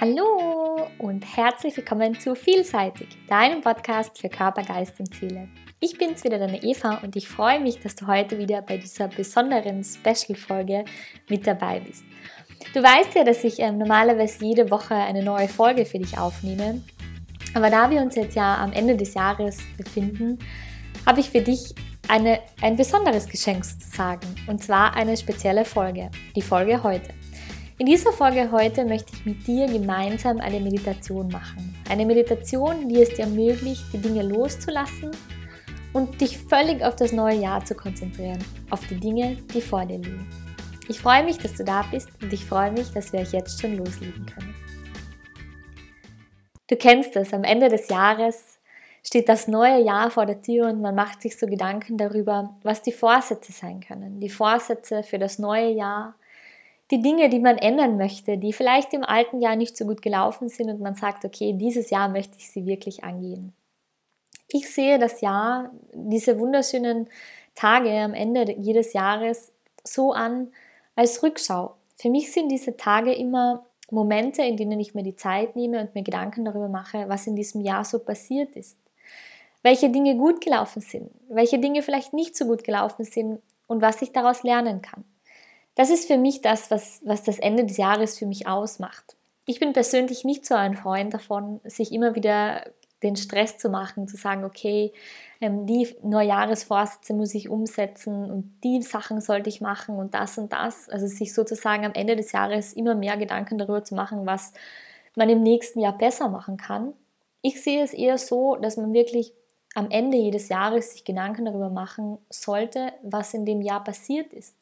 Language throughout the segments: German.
Hallo und herzlich willkommen zu Vielseitig, deinem Podcast für Körper, Geist und Ziele. Ich bin's wieder, deine Eva, und ich freue mich, dass du heute wieder bei dieser besonderen Special-Folge mit dabei bist. Du weißt ja, dass ich ähm, normalerweise jede Woche eine neue Folge für dich aufnehme. Aber da wir uns jetzt ja am Ende des Jahres befinden, habe ich für dich eine, ein besonderes Geschenk sozusagen. Und zwar eine spezielle Folge, die Folge heute. In dieser Folge heute möchte ich mit dir gemeinsam eine Meditation machen. Eine Meditation, die es dir ermöglicht, die Dinge loszulassen und dich völlig auf das neue Jahr zu konzentrieren, auf die Dinge, die vor dir liegen. Ich freue mich, dass du da bist und ich freue mich, dass wir euch jetzt schon loslegen können. Du kennst es, am Ende des Jahres steht das neue Jahr vor der Tür und man macht sich so Gedanken darüber, was die Vorsätze sein können. Die Vorsätze für das neue Jahr, die Dinge, die man ändern möchte, die vielleicht im alten Jahr nicht so gut gelaufen sind und man sagt, okay, dieses Jahr möchte ich sie wirklich angehen. Ich sehe das Jahr, diese wunderschönen Tage am Ende jedes Jahres so an als Rückschau. Für mich sind diese Tage immer Momente, in denen ich mir die Zeit nehme und mir Gedanken darüber mache, was in diesem Jahr so passiert ist. Welche Dinge gut gelaufen sind, welche Dinge vielleicht nicht so gut gelaufen sind und was ich daraus lernen kann. Das ist für mich das, was, was das Ende des Jahres für mich ausmacht. Ich bin persönlich nicht so ein Freund davon, sich immer wieder den Stress zu machen, zu sagen, okay, ähm, die Neujahresvorsätze muss ich umsetzen und die Sachen sollte ich machen und das und das. Also sich sozusagen am Ende des Jahres immer mehr Gedanken darüber zu machen, was man im nächsten Jahr besser machen kann. Ich sehe es eher so, dass man wirklich am Ende jedes Jahres sich Gedanken darüber machen sollte, was in dem Jahr passiert ist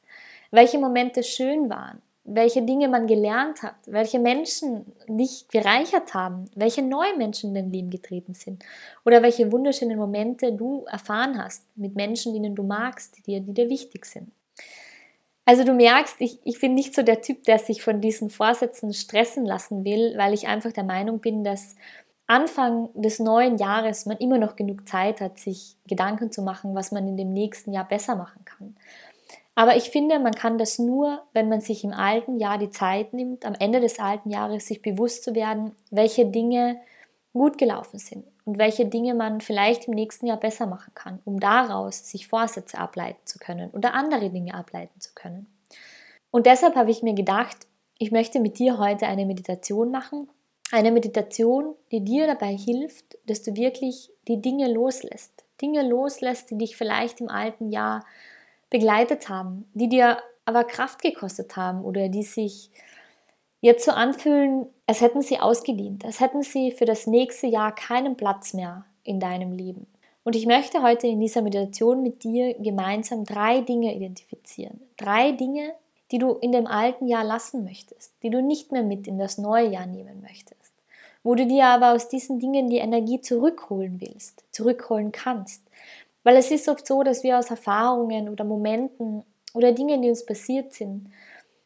welche Momente schön waren, welche Dinge man gelernt hat, welche Menschen dich bereichert haben, welche neue Menschen in dein Leben getreten sind oder welche wunderschönen Momente du erfahren hast mit Menschen, denen du magst, die dir, die dir wichtig sind. Also du merkst, ich, ich bin nicht so der Typ, der sich von diesen Vorsätzen stressen lassen will, weil ich einfach der Meinung bin, dass Anfang des neuen Jahres man immer noch genug Zeit hat, sich Gedanken zu machen, was man in dem nächsten Jahr besser machen kann. Aber ich finde, man kann das nur, wenn man sich im alten Jahr die Zeit nimmt, am Ende des alten Jahres sich bewusst zu werden, welche Dinge gut gelaufen sind und welche Dinge man vielleicht im nächsten Jahr besser machen kann, um daraus sich Vorsätze ableiten zu können oder andere Dinge ableiten zu können. Und deshalb habe ich mir gedacht, ich möchte mit dir heute eine Meditation machen. Eine Meditation, die dir dabei hilft, dass du wirklich die Dinge loslässt. Dinge loslässt, die dich vielleicht im alten Jahr begleitet haben, die dir aber Kraft gekostet haben oder die sich jetzt so anfühlen, als hätten sie ausgedient, als hätten sie für das nächste Jahr keinen Platz mehr in deinem Leben. Und ich möchte heute in dieser Meditation mit dir gemeinsam drei Dinge identifizieren. Drei Dinge, die du in dem alten Jahr lassen möchtest, die du nicht mehr mit in das neue Jahr nehmen möchtest. Wo du dir aber aus diesen Dingen die Energie zurückholen willst, zurückholen kannst. Weil es ist oft so, dass wir aus Erfahrungen oder Momenten oder Dingen, die uns passiert sind,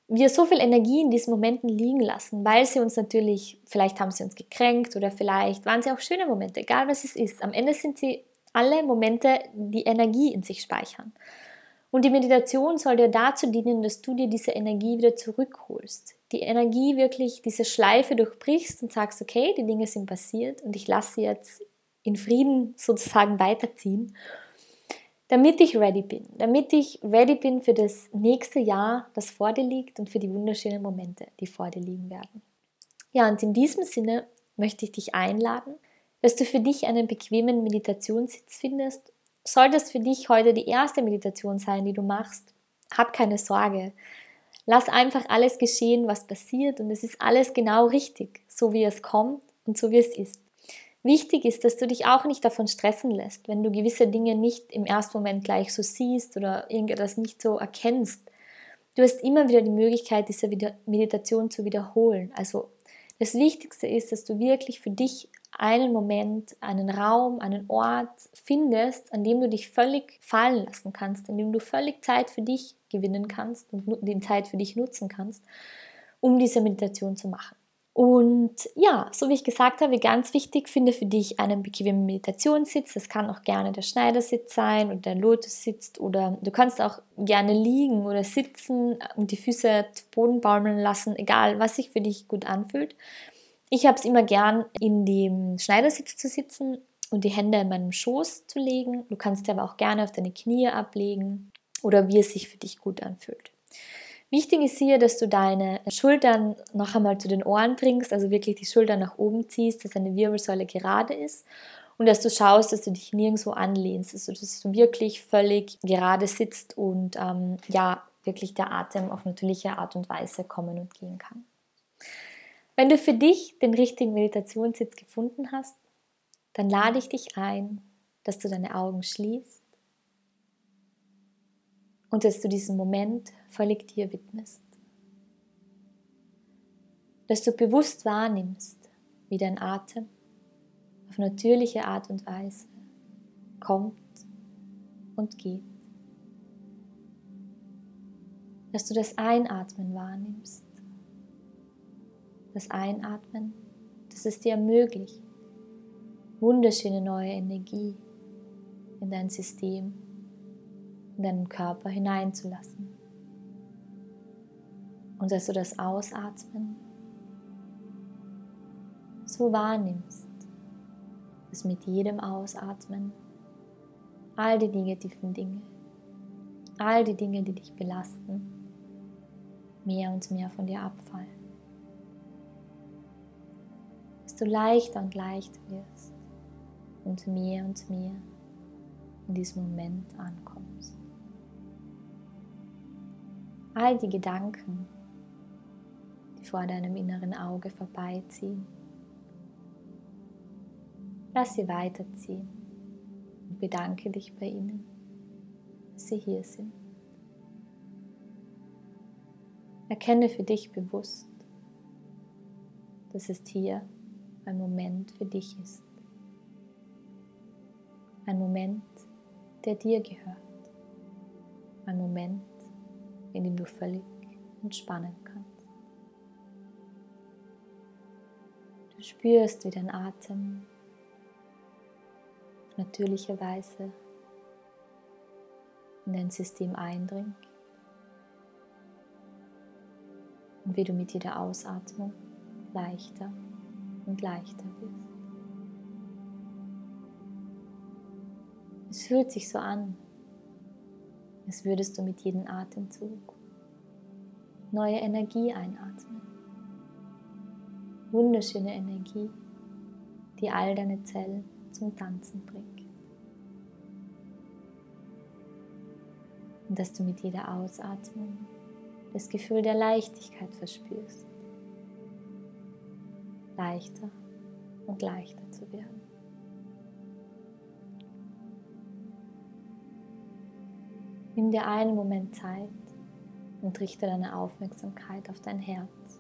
wir so viel Energie in diesen Momenten liegen lassen, weil sie uns natürlich, vielleicht haben sie uns gekränkt oder vielleicht waren sie auch schöne Momente, egal was es ist. Am Ende sind sie alle Momente, die Energie in sich speichern. Und die Meditation soll dir dazu dienen, dass du dir diese Energie wieder zurückholst. Die Energie wirklich, diese Schleife durchbrichst und sagst, okay, die Dinge sind passiert und ich lasse sie jetzt in Frieden sozusagen weiterziehen damit ich ready bin, damit ich ready bin für das nächste Jahr, das vor dir liegt und für die wunderschönen Momente, die vor dir liegen werden. Ja, und in diesem Sinne möchte ich dich einladen, dass du für dich einen bequemen Meditationssitz findest. Sollte es für dich heute die erste Meditation sein, die du machst, hab keine Sorge. Lass einfach alles geschehen, was passiert und es ist alles genau richtig, so wie es kommt und so wie es ist. Wichtig ist, dass du dich auch nicht davon stressen lässt, wenn du gewisse Dinge nicht im ersten Moment gleich so siehst oder irgendetwas nicht so erkennst. Du hast immer wieder die Möglichkeit, diese Meditation zu wiederholen. Also das Wichtigste ist, dass du wirklich für dich einen Moment, einen Raum, einen Ort findest, an dem du dich völlig fallen lassen kannst, an dem du völlig Zeit für dich gewinnen kannst und die Zeit für dich nutzen kannst, um diese Meditation zu machen. Und ja, so wie ich gesagt habe, ganz wichtig, finde für dich einen bequemen Meditationssitz. Das kann auch gerne der Schneidersitz sein oder der Lotus-Sitz oder du kannst auch gerne liegen oder sitzen und die Füße zu Boden baumeln lassen, egal was sich für dich gut anfühlt. Ich habe es immer gern, in dem Schneidersitz zu sitzen und die Hände in meinem Schoß zu legen. Du kannst aber auch gerne auf deine Knie ablegen oder wie es sich für dich gut anfühlt. Wichtig ist hier, dass du deine Schultern noch einmal zu den Ohren bringst, also wirklich die Schultern nach oben ziehst, dass deine Wirbelsäule gerade ist und dass du schaust, dass du dich nirgendwo anlehnst, also dass du wirklich völlig gerade sitzt und ähm, ja, wirklich der Atem auf natürliche Art und Weise kommen und gehen kann. Wenn du für dich den richtigen Meditationssitz gefunden hast, dann lade ich dich ein, dass du deine Augen schließt und dass du diesen Moment völlig dir widmest. Dass du bewusst wahrnimmst, wie dein Atem auf natürliche Art und Weise kommt und geht. Dass du das Einatmen wahrnimmst. Das Einatmen, das es dir ermöglicht, wunderschöne neue Energie in dein System in deinen Körper hineinzulassen. Und dass du das Ausatmen so wahrnimmst, dass mit jedem Ausatmen all die negativen Dinge, all die Dinge, die dich belasten, mehr und mehr von dir abfallen. Dass du leichter und leichter wirst und mehr und mehr in diesem Moment ankommst all die Gedanken, vor deinem inneren Auge vorbeiziehen. Lass sie weiterziehen und bedanke dich bei ihnen, dass sie hier sind. Erkenne für dich bewusst, dass es hier ein Moment für dich ist. Ein Moment, der dir gehört. Ein Moment, in dem du völlig entspannen kannst. Du spürst, wie dein Atem natürlicherweise in dein System eindringt und wie du mit jeder Ausatmung leichter und leichter wirst. Es fühlt sich so an, als würdest du mit jedem Atemzug neue Energie einatmen. Wunderschöne Energie, die all deine Zellen zum Tanzen bringt. Und dass du mit jeder Ausatmung das Gefühl der Leichtigkeit verspürst. Leichter und leichter zu werden. Nimm dir einen Moment Zeit und richte deine Aufmerksamkeit auf dein Herz.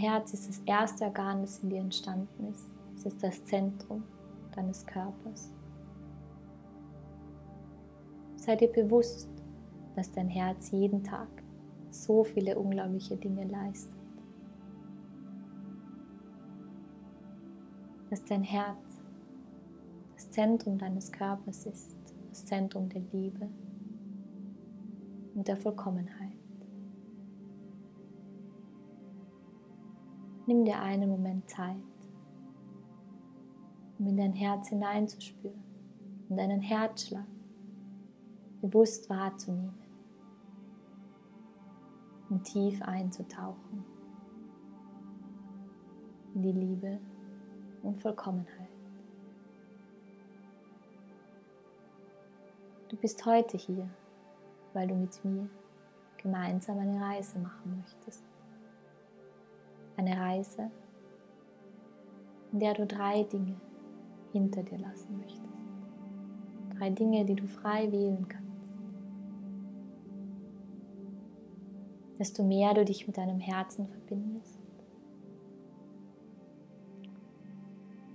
Herz ist das erste Organ, das in dir entstanden ist. Es ist das Zentrum deines Körpers. Sei dir bewusst, dass dein Herz jeden Tag so viele unglaubliche Dinge leistet. Dass dein Herz das Zentrum deines Körpers ist, das Zentrum der Liebe und der Vollkommenheit. Nimm dir einen Moment Zeit, um in dein Herz hineinzuspüren und deinen Herzschlag bewusst wahrzunehmen und tief einzutauchen in die Liebe und Vollkommenheit. Du bist heute hier, weil du mit mir gemeinsam eine Reise machen möchtest. Eine Reise, in der du drei Dinge hinter dir lassen möchtest. Drei Dinge, die du frei wählen kannst. Desto mehr du dich mit deinem Herzen verbindest,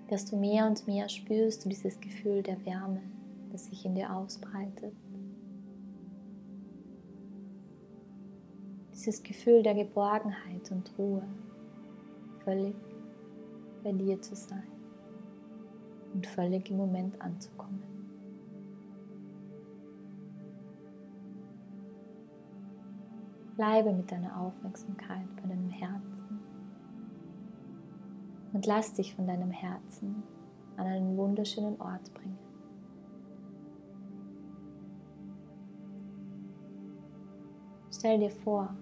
desto mehr und mehr spürst du dieses Gefühl der Wärme, das sich in dir ausbreitet. Dieses Gefühl der Geborgenheit und Ruhe, völlig bei dir zu sein und völlig im Moment anzukommen. Bleibe mit deiner Aufmerksamkeit bei deinem Herzen und lass dich von deinem Herzen an einen wunderschönen Ort bringen. Stell dir vor,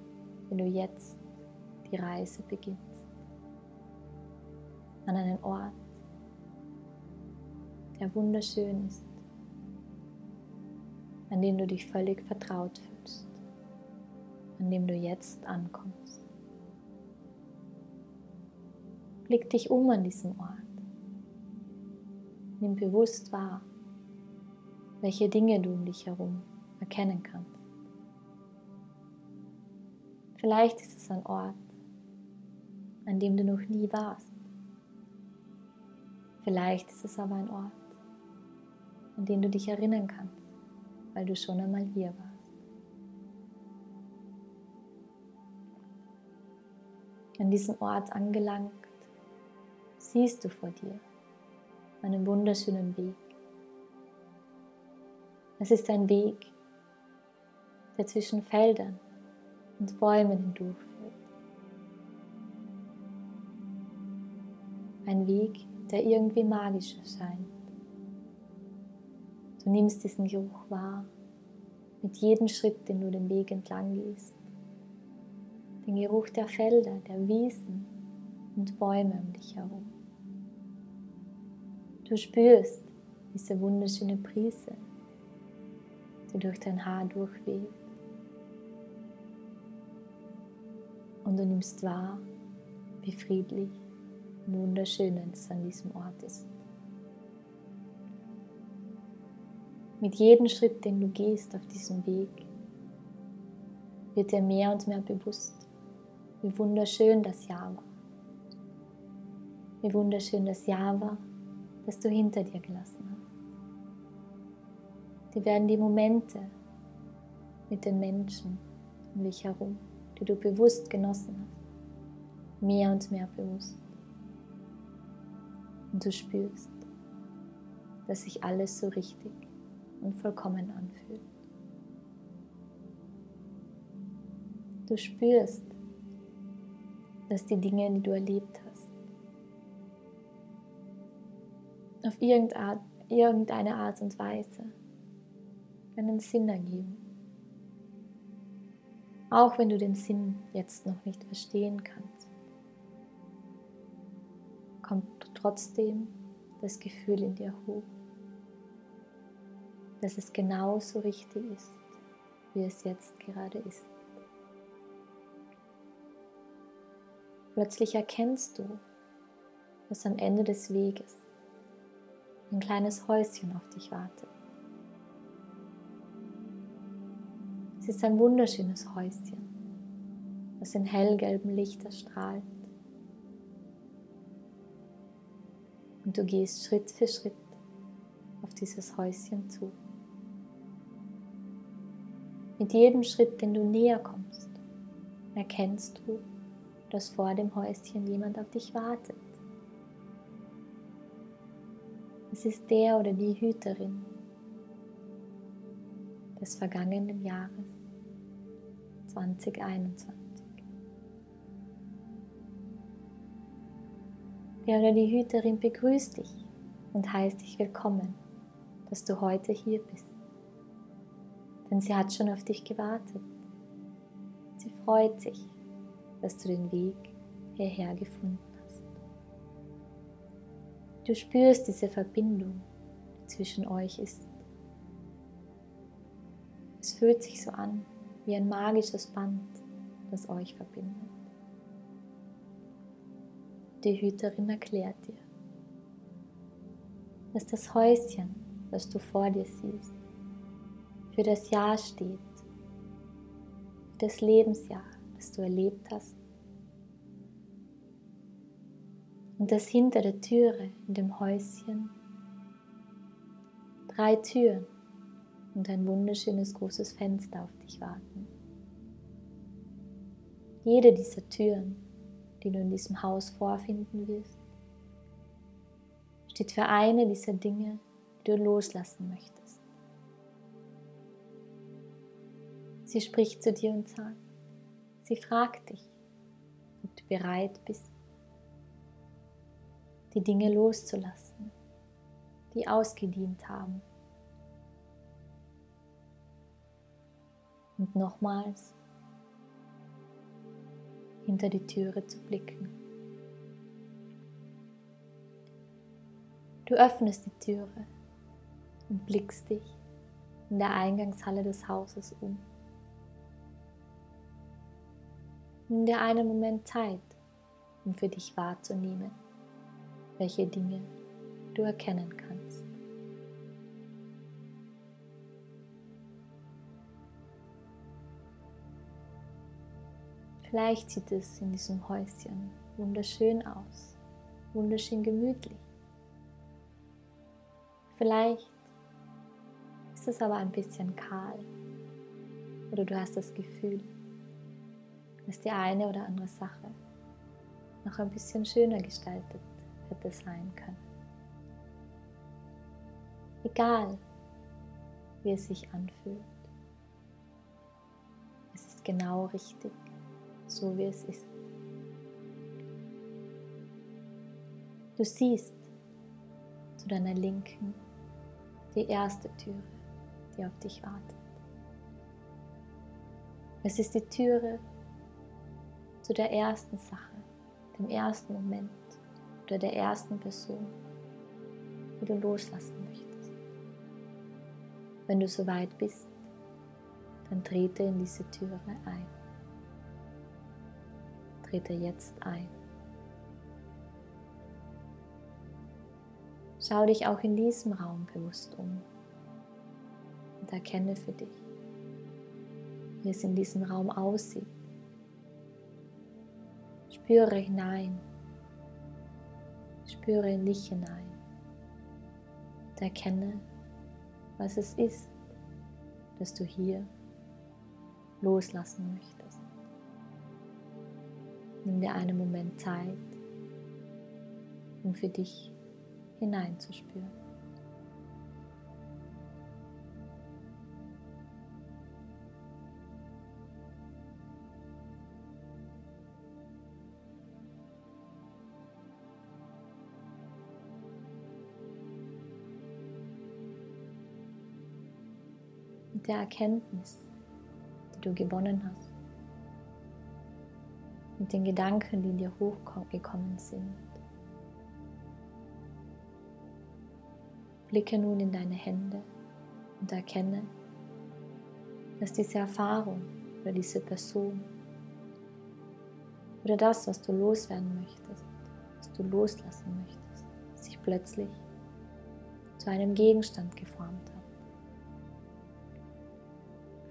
wie du jetzt die Reise beginnst. An einen Ort, der wunderschön ist, an dem du dich völlig vertraut fühlst, an dem du jetzt ankommst. Blick dich um an diesem Ort. Nimm bewusst wahr, welche Dinge du um dich herum erkennen kannst. Vielleicht ist es ein Ort, an dem du noch nie warst. Vielleicht ist es aber ein Ort, an den du dich erinnern kannst, weil du schon einmal hier warst. An diesem Ort angelangt, siehst du vor dir einen wunderschönen Weg. Es ist ein Weg, der zwischen Feldern und Bäumen hindurchführt. Ein Weg, der irgendwie magisch erscheint. Du nimmst diesen Geruch wahr mit jedem Schritt, den du den Weg entlang gehst. Den Geruch der Felder, der Wiesen und Bäume um dich herum. Du spürst diese wunderschöne Brise, die durch dein Haar durchweht. Und du nimmst wahr, wie friedlich und wunderschön es an diesem Ort ist. Mit jedem Schritt, den du gehst auf diesem Weg, wird dir mehr und mehr bewusst, wie wunderschön das Jahr war. Wie wunderschön das Jahr war, das du hinter dir gelassen hast. Die werden die Momente mit den Menschen um dich herum, die du bewusst genossen hast, mehr und mehr bewusst. Und du spürst, dass sich alles so richtig und vollkommen anfühlt. Du spürst, dass die Dinge, die du erlebt hast, auf irgendeine Art und Weise einen Sinn ergeben. Auch wenn du den Sinn jetzt noch nicht verstehen kannst, kommt trotzdem das Gefühl in dir hoch dass es genauso richtig ist, wie es jetzt gerade ist. Plötzlich erkennst du, dass am Ende des Weges ein kleines Häuschen auf dich wartet. Es ist ein wunderschönes Häuschen, das in hellgelbem Licht erstrahlt. Und du gehst Schritt für Schritt auf dieses Häuschen zu. Mit jedem Schritt, den du näher kommst, erkennst du, dass vor dem Häuschen jemand auf dich wartet. Es ist der oder die Hüterin des vergangenen Jahres 2021. Der oder die Hüterin begrüßt dich und heißt dich willkommen, dass du heute hier bist denn sie hat schon auf dich gewartet. Sie freut sich, dass du den Weg hierher gefunden hast. Du spürst diese Verbindung, die zwischen euch ist. Es fühlt sich so an wie ein magisches Band, das euch verbindet. Die Hüterin erklärt dir, dass das Häuschen, das du vor dir siehst, für das Jahr steht, für das Lebensjahr, das du erlebt hast. Und dass hinter der Türe in dem Häuschen drei Türen und ein wunderschönes großes Fenster auf dich warten. Jede dieser Türen, die du in diesem Haus vorfinden wirst, steht für eine dieser Dinge, die du loslassen möchtest. Sie spricht zu dir und sagt, Sie fragt dich, ob du bereit bist, die Dinge loszulassen, die ausgedient haben. Und nochmals hinter die Türe zu blicken. Du öffnest die Türe und blickst dich in der Eingangshalle des Hauses um. Nimm dir einen Moment Zeit, um für dich wahrzunehmen, welche Dinge du erkennen kannst. Vielleicht sieht es in diesem Häuschen wunderschön aus, wunderschön gemütlich. Vielleicht ist es aber ein bisschen kahl oder du hast das Gefühl, dass die eine oder andere Sache noch ein bisschen schöner gestaltet hätte sein können. Egal, wie es sich anfühlt, es ist genau richtig, so wie es ist. Du siehst zu deiner Linken die erste Türe, die auf dich wartet. Es ist die Türe zu der ersten Sache, dem ersten Moment oder der ersten Person, die du loslassen möchtest. Wenn du soweit bist, dann trete in diese Türe ein. Trete jetzt ein. Schau dich auch in diesem Raum bewusst um und erkenne für dich, wie es in diesem Raum aussieht. Spüre hinein, spüre in dich hinein und erkenne, was es ist, dass du hier loslassen möchtest. Nimm dir einen Moment Zeit, um für dich hineinzuspüren. Mit der Erkenntnis, die du gewonnen hast, mit den Gedanken, die dir hochgekommen sind, Blicke nun in deine Hände und erkenne, dass diese Erfahrung oder diese Person oder das, was du loswerden möchtest, was du loslassen möchtest, sich plötzlich zu einem Gegenstand geformt hat.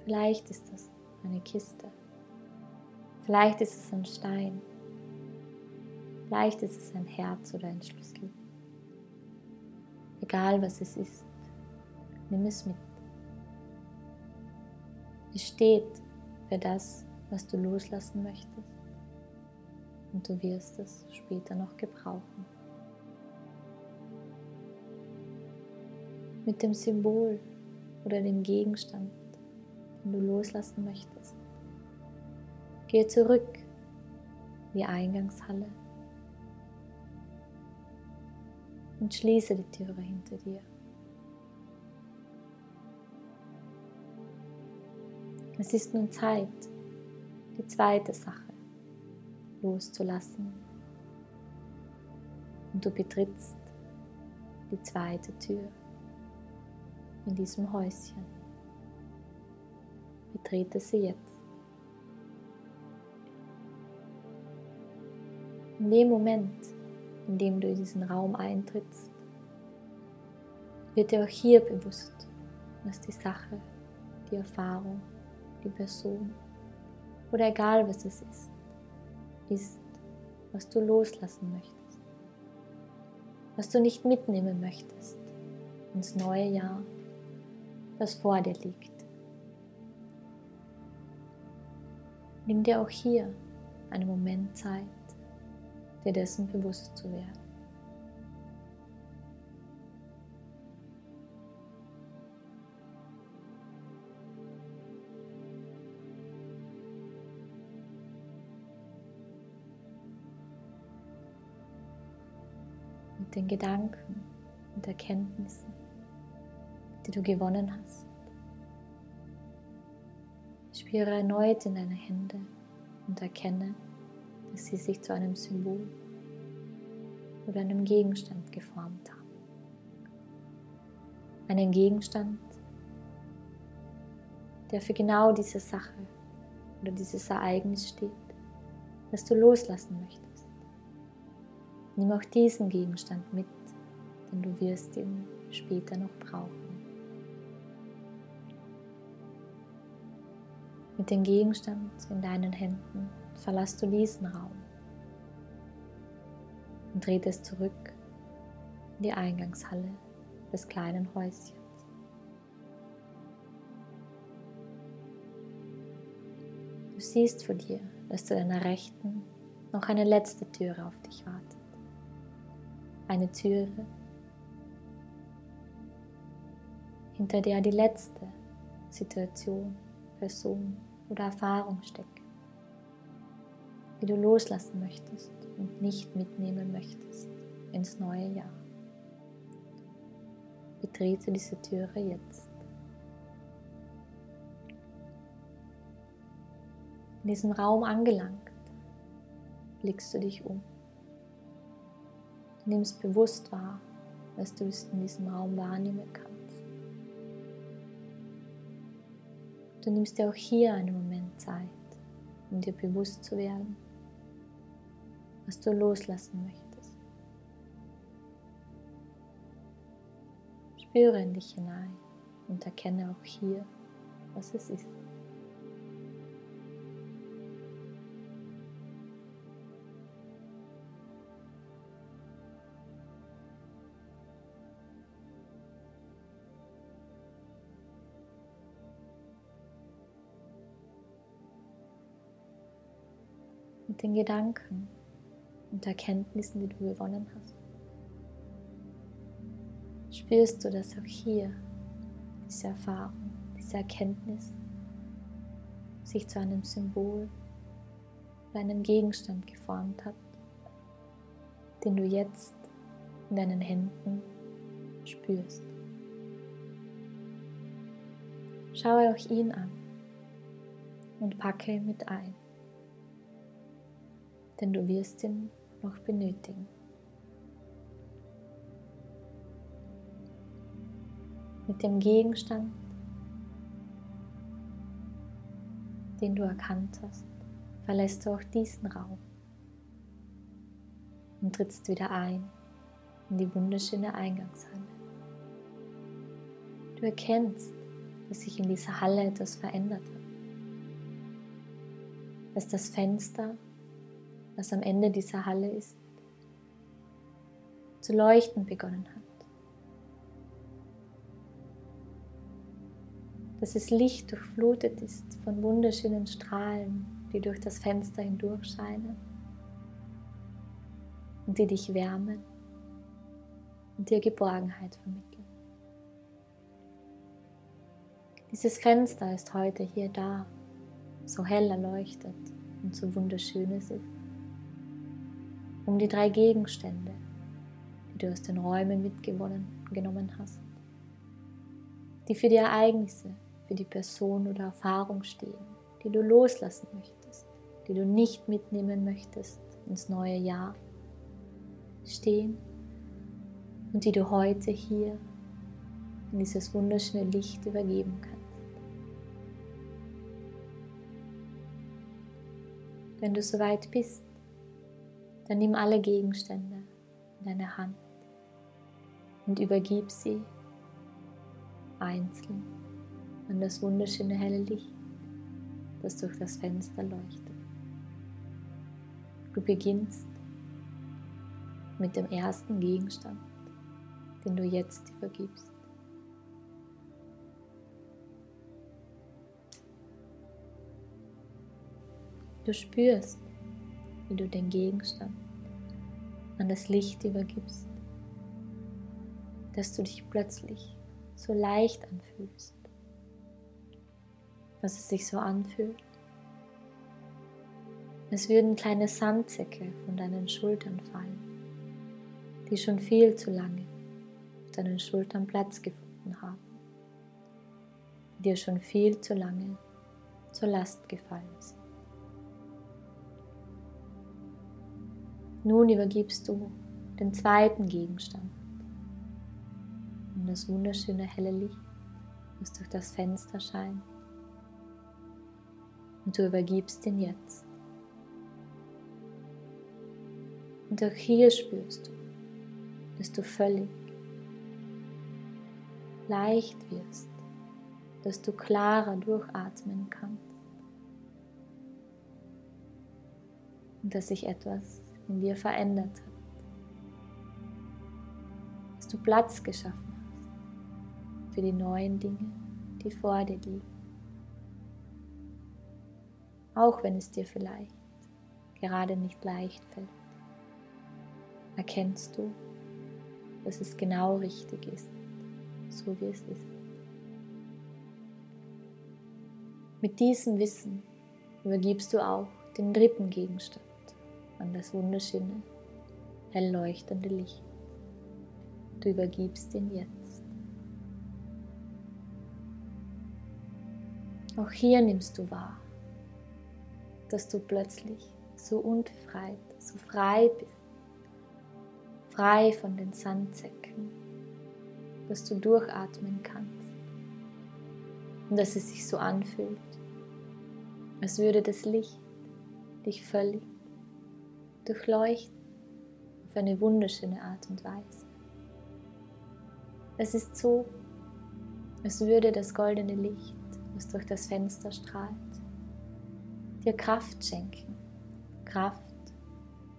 Vielleicht ist es eine Kiste, vielleicht ist es ein Stein, vielleicht ist es ein Herz oder ein Schlüssel. Egal was es ist, nimm es mit. Es steht für das, was du loslassen möchtest und du wirst es später noch gebrauchen. Mit dem Symbol oder dem Gegenstand, den du loslassen möchtest, gehe zurück in die Eingangshalle und schließe die Türe hinter dir. Es ist nun Zeit, die zweite Sache loszulassen. Und du betrittst die zweite Tür in diesem Häuschen. Betrete sie jetzt. In dem Moment, indem du in diesen Raum eintrittst, wird dir auch hier bewusst, was die Sache, die Erfahrung, die Person oder egal was es ist, ist, was du loslassen möchtest, was du nicht mitnehmen möchtest ins neue Jahr, das vor dir liegt. Nimm dir auch hier einen Moment Zeit, dir dessen bewusst zu werden. Mit den Gedanken und Erkenntnissen, die du gewonnen hast. Spüre erneut in deine Hände und erkenne, dass sie sich zu einem Symbol oder einem Gegenstand geformt haben. Einen Gegenstand, der für genau diese Sache oder dieses Ereignis steht, das du loslassen möchtest. Nimm auch diesen Gegenstand mit, denn du wirst ihn später noch brauchen. Mit dem Gegenstand in deinen Händen verlasst du diesen Raum und drehst zurück in die Eingangshalle des kleinen Häuschens. Du siehst vor dir, dass zu deiner Rechten noch eine letzte Türe auf dich wartet. Eine Türe, hinter der die letzte Situation, Person oder Erfahrung steckt, die du loslassen möchtest und nicht mitnehmen möchtest ins neue Jahr. Betrete diese Türe jetzt. In diesem Raum angelangt, blickst du dich um. Du nimmst bewusst wahr, was du in diesem Raum wahrnehmen kannst. Du nimmst dir auch hier einen Moment Zeit, um dir bewusst zu werden, was du loslassen möchtest. Spüre in dich hinein und erkenne auch hier, was es ist. mit den Gedanken und Erkenntnissen, die du gewonnen hast. Spürst du, dass auch hier diese Erfahrung, diese Erkenntnis sich zu einem Symbol, zu einem Gegenstand geformt hat, den du jetzt in deinen Händen spürst. Schaue auch ihn an und packe ihn mit ein denn du wirst ihn noch benötigen. Mit dem Gegenstand, den du erkannt hast, verlässt du auch diesen Raum und trittst wieder ein in die wunderschöne Eingangshalle. Du erkennst, dass sich in dieser Halle etwas verändert hat, dass das Fenster was am Ende dieser Halle ist, zu leuchten begonnen hat. Dass es Licht durchflutet ist von wunderschönen Strahlen, die durch das Fenster hindurch scheinen und die dich wärmen und dir Geborgenheit vermitteln. Dieses Fenster ist heute hier da, so hell erleuchtet und so wunderschön es ist um die drei Gegenstände, die du aus den Räumen mitgenommen hast, die für die Ereignisse, für die Person oder Erfahrung stehen, die du loslassen möchtest, die du nicht mitnehmen möchtest ins neue Jahr, stehen und die du heute hier in dieses wunderschöne Licht übergeben kannst. Wenn du soweit bist, dann nimm alle Gegenstände in deine Hand und übergib sie einzeln an das wunderschöne helle Licht, das durch das Fenster leuchtet. Du beginnst mit dem ersten Gegenstand, den du jetzt übergibst. Du spürst, wie du den Gegenstand an das Licht übergibst, dass du dich plötzlich so leicht anfühlst, dass es sich so anfühlt, als würden kleine Sandsäcke von deinen Schultern fallen, die schon viel zu lange auf deinen Schultern Platz gefunden haben, die dir schon viel zu lange zur Last gefallen sind. Nun übergibst du den zweiten Gegenstand und das wunderschöne helle Licht, das durch das Fenster scheint. Und du übergibst ihn jetzt. Und auch hier spürst du, dass du völlig leicht wirst, dass du klarer durchatmen kannst und dass sich etwas in dir verändert hat, dass du Platz geschaffen hast für die neuen Dinge, die vor dir liegen, auch wenn es dir vielleicht gerade nicht leicht fällt. Erkennst du, dass es genau richtig ist, so wie es ist. Mit diesem Wissen übergibst du auch den dritten Gegenstand an das wunderschöne, hell leuchtende Licht. Du übergibst ihn jetzt. Auch hier nimmst du wahr, dass du plötzlich so unbefreit, so frei bist frei von den Sandsäcken, dass du durchatmen kannst und dass es sich so anfühlt, als würde das Licht dich völlig durchleuchten auf eine wunderschöne Art und Weise. Es ist so, als würde das goldene Licht, das durch das Fenster strahlt, dir Kraft schenken, Kraft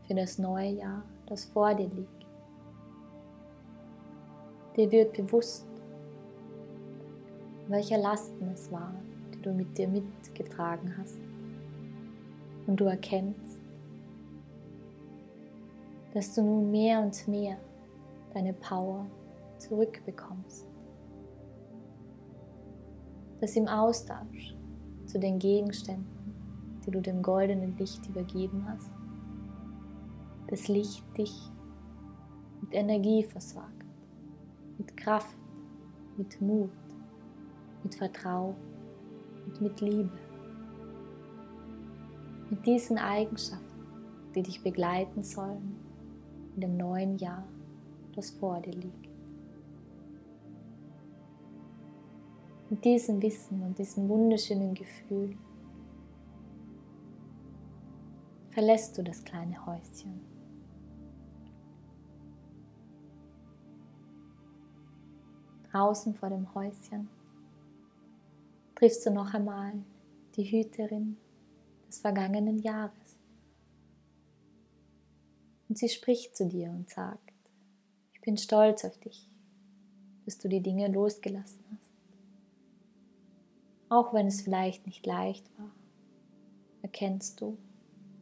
für das neue Jahr, das vor dir liegt. Dir wird bewusst, welche Lasten es waren, die du mit dir mitgetragen hast. Und du erkennst, dass du nun mehr und mehr deine Power zurückbekommst. Dass im Austausch zu den Gegenständen, die du dem goldenen Licht übergeben hast, das Licht dich mit Energie versorgt mit Kraft, mit Mut, mit Vertrauen und mit Liebe. Mit diesen Eigenschaften, die dich begleiten sollen in dem neuen Jahr, das vor dir liegt. Mit diesem Wissen und diesem wunderschönen Gefühl verlässt du das kleine Häuschen draußen vor dem Häuschen, triffst du noch einmal die Hüterin des vergangenen Jahres. Und sie spricht zu dir und sagt, ich bin stolz auf dich, dass du die Dinge losgelassen hast. Auch wenn es vielleicht nicht leicht war, erkennst du,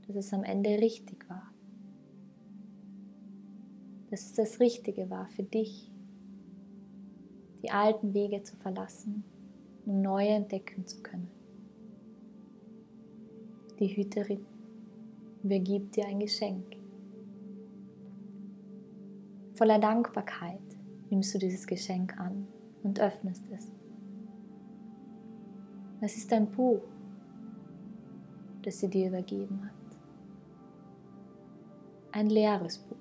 dass es am Ende richtig war. Dass es das Richtige war für dich die alten Wege zu verlassen, um neue entdecken zu können. Die Hüterin übergibt dir ein Geschenk. Voller Dankbarkeit nimmst du dieses Geschenk an und öffnest es. Es ist ein Buch, das sie dir übergeben hat. Ein leeres Buch.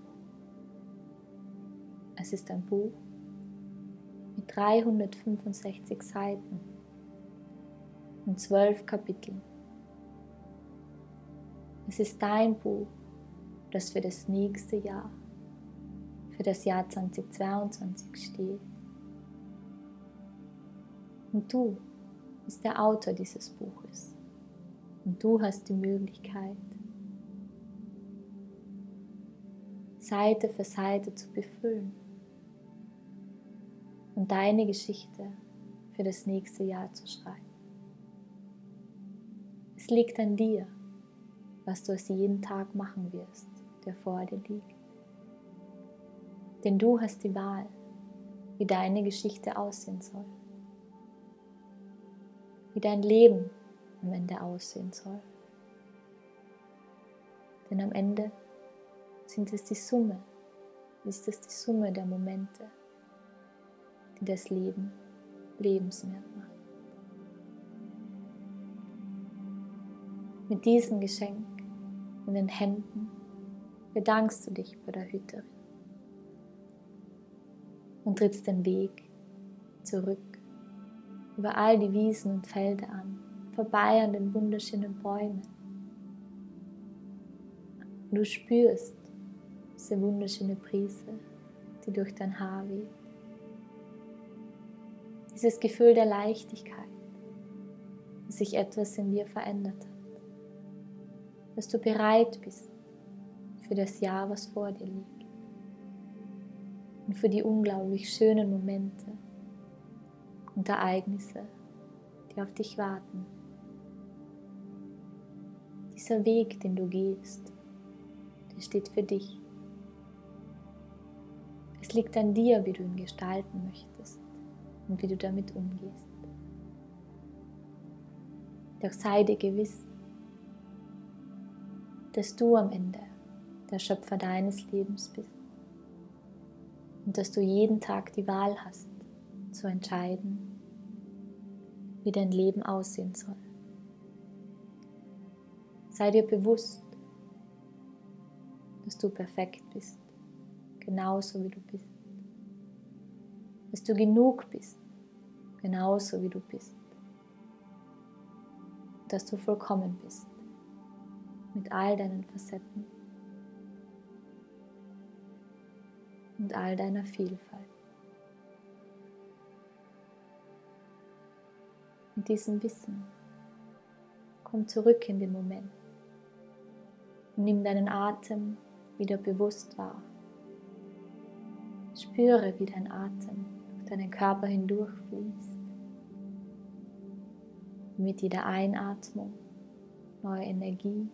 Es ist ein Buch, 365 Seiten und 12 Kapiteln. Es ist dein Buch, das für das nächste Jahr, für das Jahr 2022 steht. Und du bist der Autor dieses Buches. Und du hast die Möglichkeit, Seite für Seite zu befüllen und deine Geschichte für das nächste Jahr zu schreiben. Es liegt an dir, was du aus jeden Tag machen wirst, der vor dir liegt. Denn du hast die Wahl, wie deine Geschichte aussehen soll, wie dein Leben am Ende aussehen soll. Denn am Ende sind es die Summe ist es die Summe der Momente, die das Leben lebenswert macht. Mit diesem Geschenk in den Händen bedankst du dich bei der Hüterin und trittst den Weg zurück über all die Wiesen und Felder an, vorbei an den wunderschönen Bäumen. Du spürst diese wunderschöne Brise, die durch dein Haar weht. Dieses Gefühl der Leichtigkeit, dass sich etwas in dir verändert hat. Dass du bereit bist für das Jahr, was vor dir liegt. Und für die unglaublich schönen Momente und Ereignisse, die auf dich warten. Dieser Weg, den du gehst, der steht für dich. Es liegt an dir, wie du ihn gestalten möchtest und wie du damit umgehst. Doch sei dir gewiss, dass du am Ende der Schöpfer deines Lebens bist und dass du jeden Tag die Wahl hast, zu entscheiden, wie dein Leben aussehen soll. Sei dir bewusst, dass du perfekt bist, genauso wie du bist. Dass du genug bist, genauso wie du bist. Dass du vollkommen bist, mit all deinen Facetten und all deiner Vielfalt. Mit diesem Wissen komm zurück in den Moment und nimm deinen Atem wieder bewusst wahr. Spüre, wie dein Atem durch deinen Körper hindurchfließt. Mit jeder Einatmung neue Energie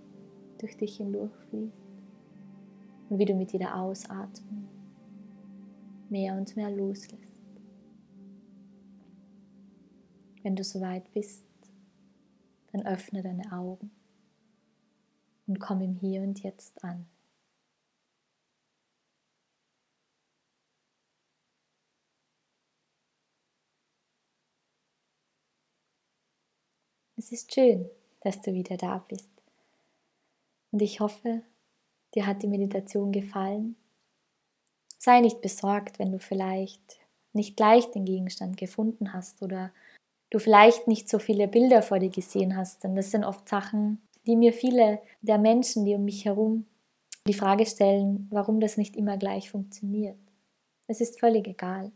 durch dich hindurchfließt und wie du mit jeder Ausatmung mehr und mehr loslässt. Wenn du soweit bist, dann öffne deine Augen und komm im Hier und Jetzt an. Es ist schön, dass du wieder da bist. Und ich hoffe, dir hat die Meditation gefallen Sei nicht besorgt, wenn du vielleicht nicht gleich den Gegenstand gefunden hast oder du vielleicht nicht so viele Bilder vor dir gesehen hast, denn das sind oft Sachen, die mir viele der Menschen, die um mich herum die Frage stellen, warum das nicht immer gleich funktioniert. Es ist völlig egal.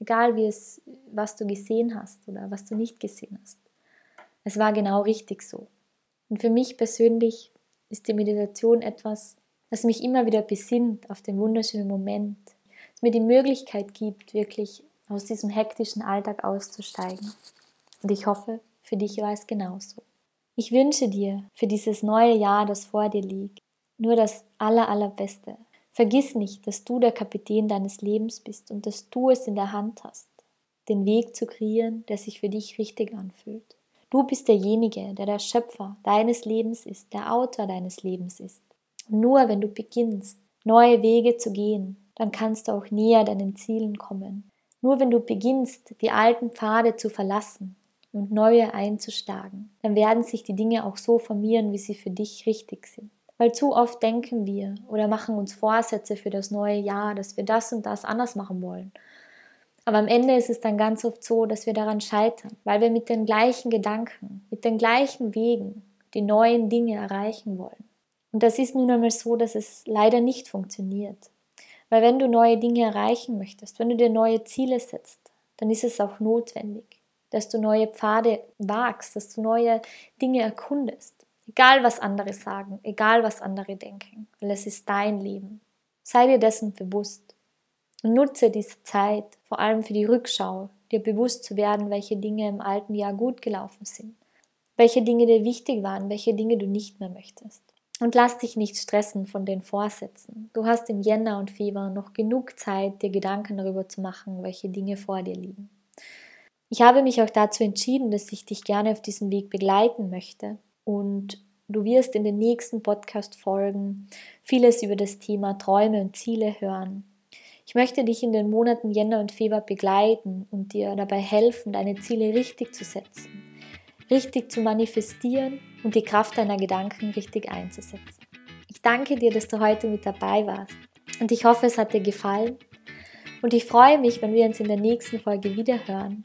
Egal wie es, was du gesehen hast oder was du nicht gesehen hast. Es war genau richtig so. Und für mich persönlich ist die Meditation etwas, das mich immer wieder besinnt auf den wunderschönen Moment, mir die Möglichkeit gibt, wirklich aus diesem hektischen Alltag auszusteigen. Und ich hoffe, für dich war es genauso. Ich wünsche dir für dieses neue Jahr, das vor dir liegt, nur das aller, allerbeste. Vergiss nicht, dass du der Kapitän deines Lebens bist und dass du es in der Hand hast, den Weg zu kreieren, der sich für dich richtig anfühlt. Du bist derjenige, der der Schöpfer deines Lebens ist, der Autor deines Lebens ist. Und nur wenn du beginnst, neue Wege zu gehen, dann kannst du auch näher deinen Zielen kommen. Nur wenn du beginnst, die alten Pfade zu verlassen und neue einzuschlagen, dann werden sich die Dinge auch so formieren, wie sie für dich richtig sind. Weil zu oft denken wir oder machen uns Vorsätze für das neue Jahr, dass wir das und das anders machen wollen. Aber am Ende ist es dann ganz oft so, dass wir daran scheitern, weil wir mit den gleichen Gedanken, mit den gleichen Wegen die neuen Dinge erreichen wollen. Und das ist nun einmal so, dass es leider nicht funktioniert. Weil wenn du neue Dinge erreichen möchtest, wenn du dir neue Ziele setzt, dann ist es auch notwendig, dass du neue Pfade wagst, dass du neue Dinge erkundest. Egal was andere sagen, egal was andere denken, weil es ist dein Leben. Sei dir dessen bewusst und nutze diese Zeit vor allem für die Rückschau, dir bewusst zu werden, welche Dinge im alten Jahr gut gelaufen sind, welche Dinge dir wichtig waren, welche Dinge du nicht mehr möchtest. Und lass dich nicht stressen von den Vorsätzen. Du hast im Jänner und Februar noch genug Zeit, dir Gedanken darüber zu machen, welche Dinge vor dir liegen. Ich habe mich auch dazu entschieden, dass ich dich gerne auf diesem Weg begleiten möchte. Und du wirst in den nächsten Podcast-Folgen vieles über das Thema Träume und Ziele hören. Ich möchte dich in den Monaten Jänner und Februar begleiten und dir dabei helfen, deine Ziele richtig zu setzen, richtig zu manifestieren und die Kraft deiner Gedanken richtig einzusetzen. Ich danke dir, dass du heute mit dabei warst und ich hoffe, es hat dir gefallen und ich freue mich, wenn wir uns in der nächsten Folge wieder hören.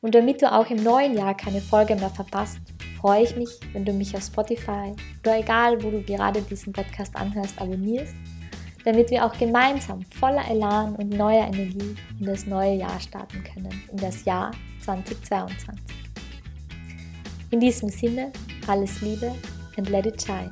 Und damit du auch im neuen Jahr keine Folge mehr verpasst, freue ich mich, wenn du mich auf Spotify oder egal, wo du gerade diesen Podcast anhörst, abonnierst damit wir auch gemeinsam voller Elan und neuer Energie in das neue Jahr starten können, in das Jahr 2022. In diesem Sinne, alles Liebe and let it shine.